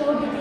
The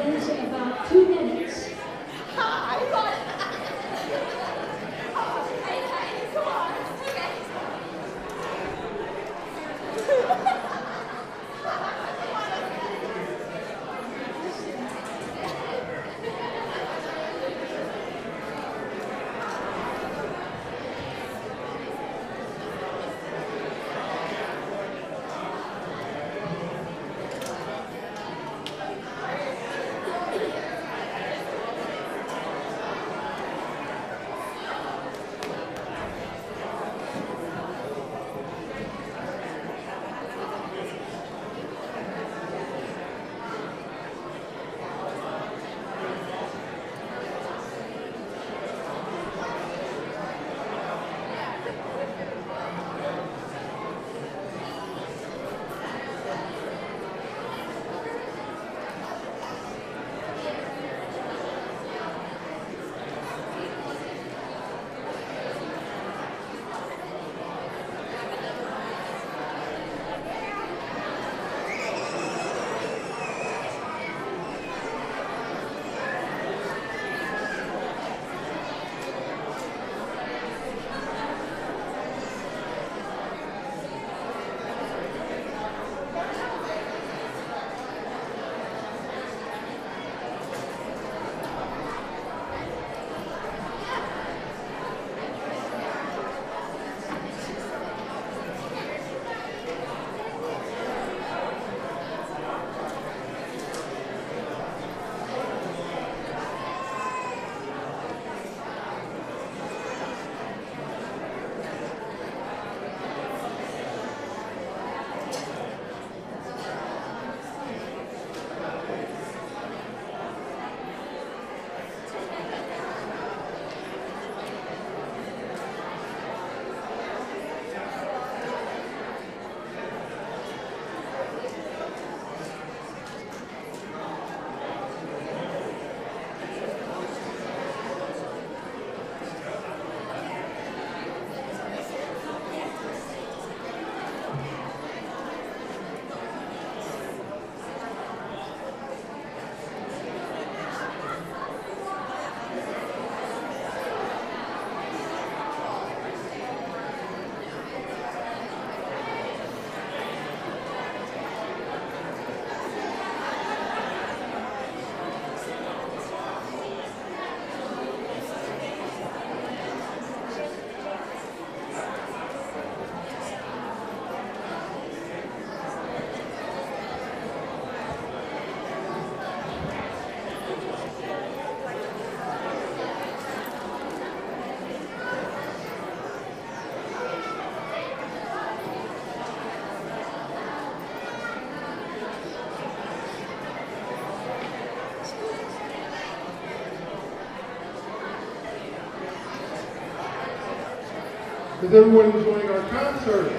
Is everyone enjoying our concert?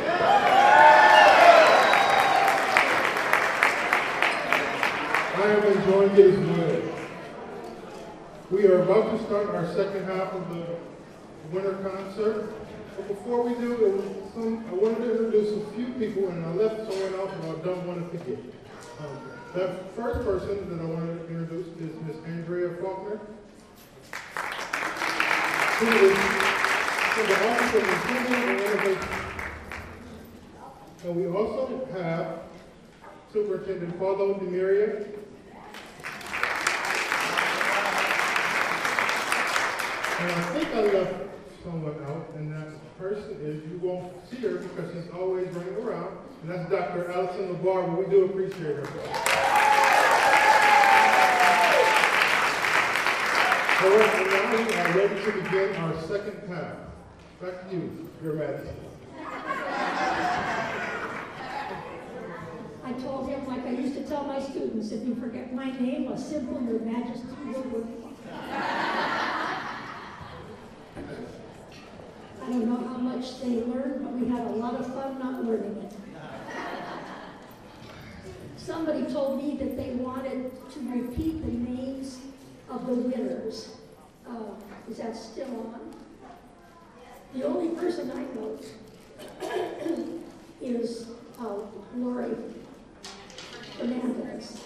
I am enjoying it as well. We are about to start our second half of the winter concert. But before we do, some, I wanted to introduce a few people, and I left someone else and I don't want to forget. Um, the first person that I wanted to introduce is Miss Andrea Faulkner, who is from the Office of Improvement and Innovation. And we also have Superintendent Paulo Demiria. And I think I left someone out, and that person is, you won't see her because she's always running around, and that's Dr. Allison LeBar, but we do appreciate her. Right, and now we are ready to begin our second half. You, Your Majesty. I told him, like I used to tell my students, if you forget my name, a simple Your Majesty will work. I don't know how much they learned, but we had a lot of fun not learning it. Somebody told me that they wanted to repeat the names of the winners. Uh, is that still on? The only person I know is uh, Lori Fernandez.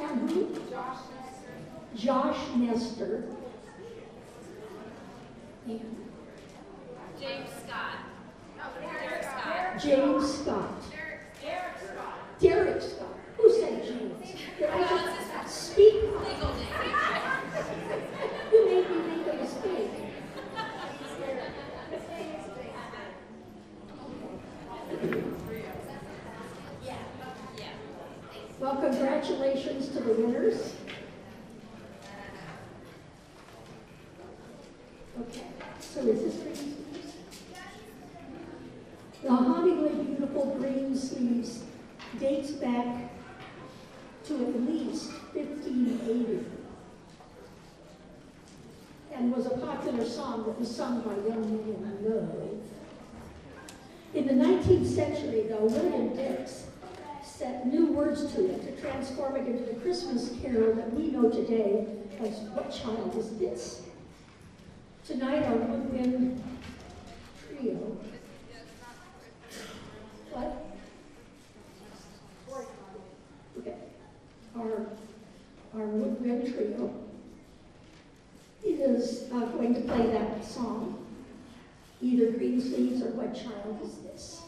I'm who? Josh Nestor. And James Scott. Derek Scott. James Scott. Derek Scott. Well, congratulations to the winners. Okay, so is this green sleeves? The Hollywood Beautiful Green Sleeves dates back to at least 1580 and was a popular song that was sung by young men in love. In the 19th century, though, William Dix set new words to it to transform it into the Christmas carol that we know today as What Child Is This? Tonight, our woodwind trio. What? Okay. Our, our woodwind trio uh, going to play that song, either Green Sleeves or What Child Is This?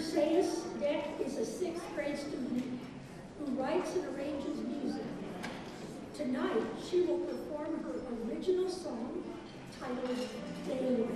Mercedes Deck is a sixth grade student who writes and arranges music. Tonight, she will perform her original song titled Daily.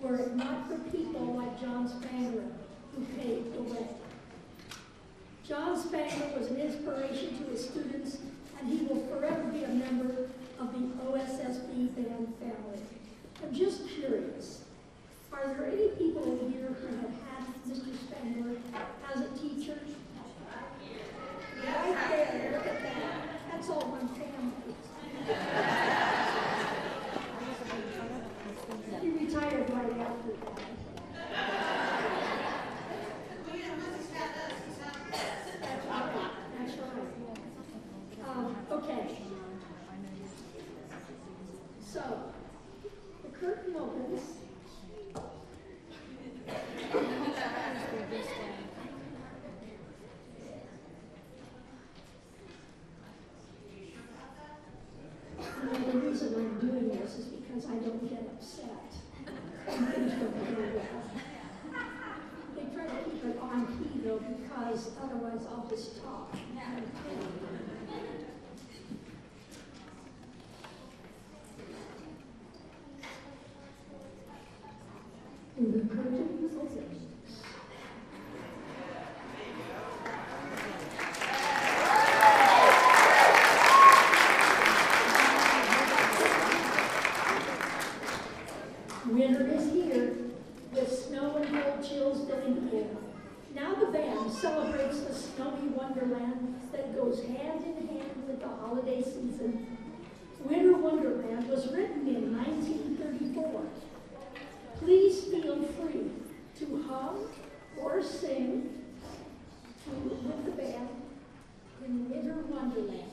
Were it not for people like John Spangler who paved the way. John Spangler was an inspiration to his students, and he will forever be a member of the OSSB band family. I'm just curious, are there any people in here who have had Mr. Spangler as a teacher? Right there, look at that. That's all one family. He retired right after that. That's right, that's right. Um, okay. So, the curtain opens. You know, the reason I'm doing this is because I don't get upset. when things don't go well. They try to keep it on key though, because otherwise I'll just talk. And the curtain opens. Winter is here, with snow and cold chills filling the air. Now the band celebrates the snowy wonderland that goes hand in hand with the holiday season. Winter Wonderland was written in 1934. Please feel free to hum or sing to, with the band in Winter Wonderland.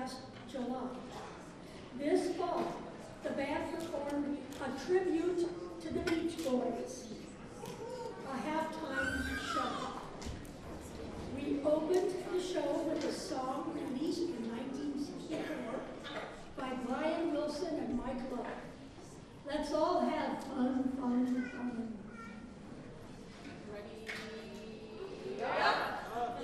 This past July. This fall, the band performed a tribute to the Beach Boys, a halftime show. We opened the show with a song released in 1964 by Brian Wilson and Mike Love. Let's all have fun, fun, fun. Ready? Okay,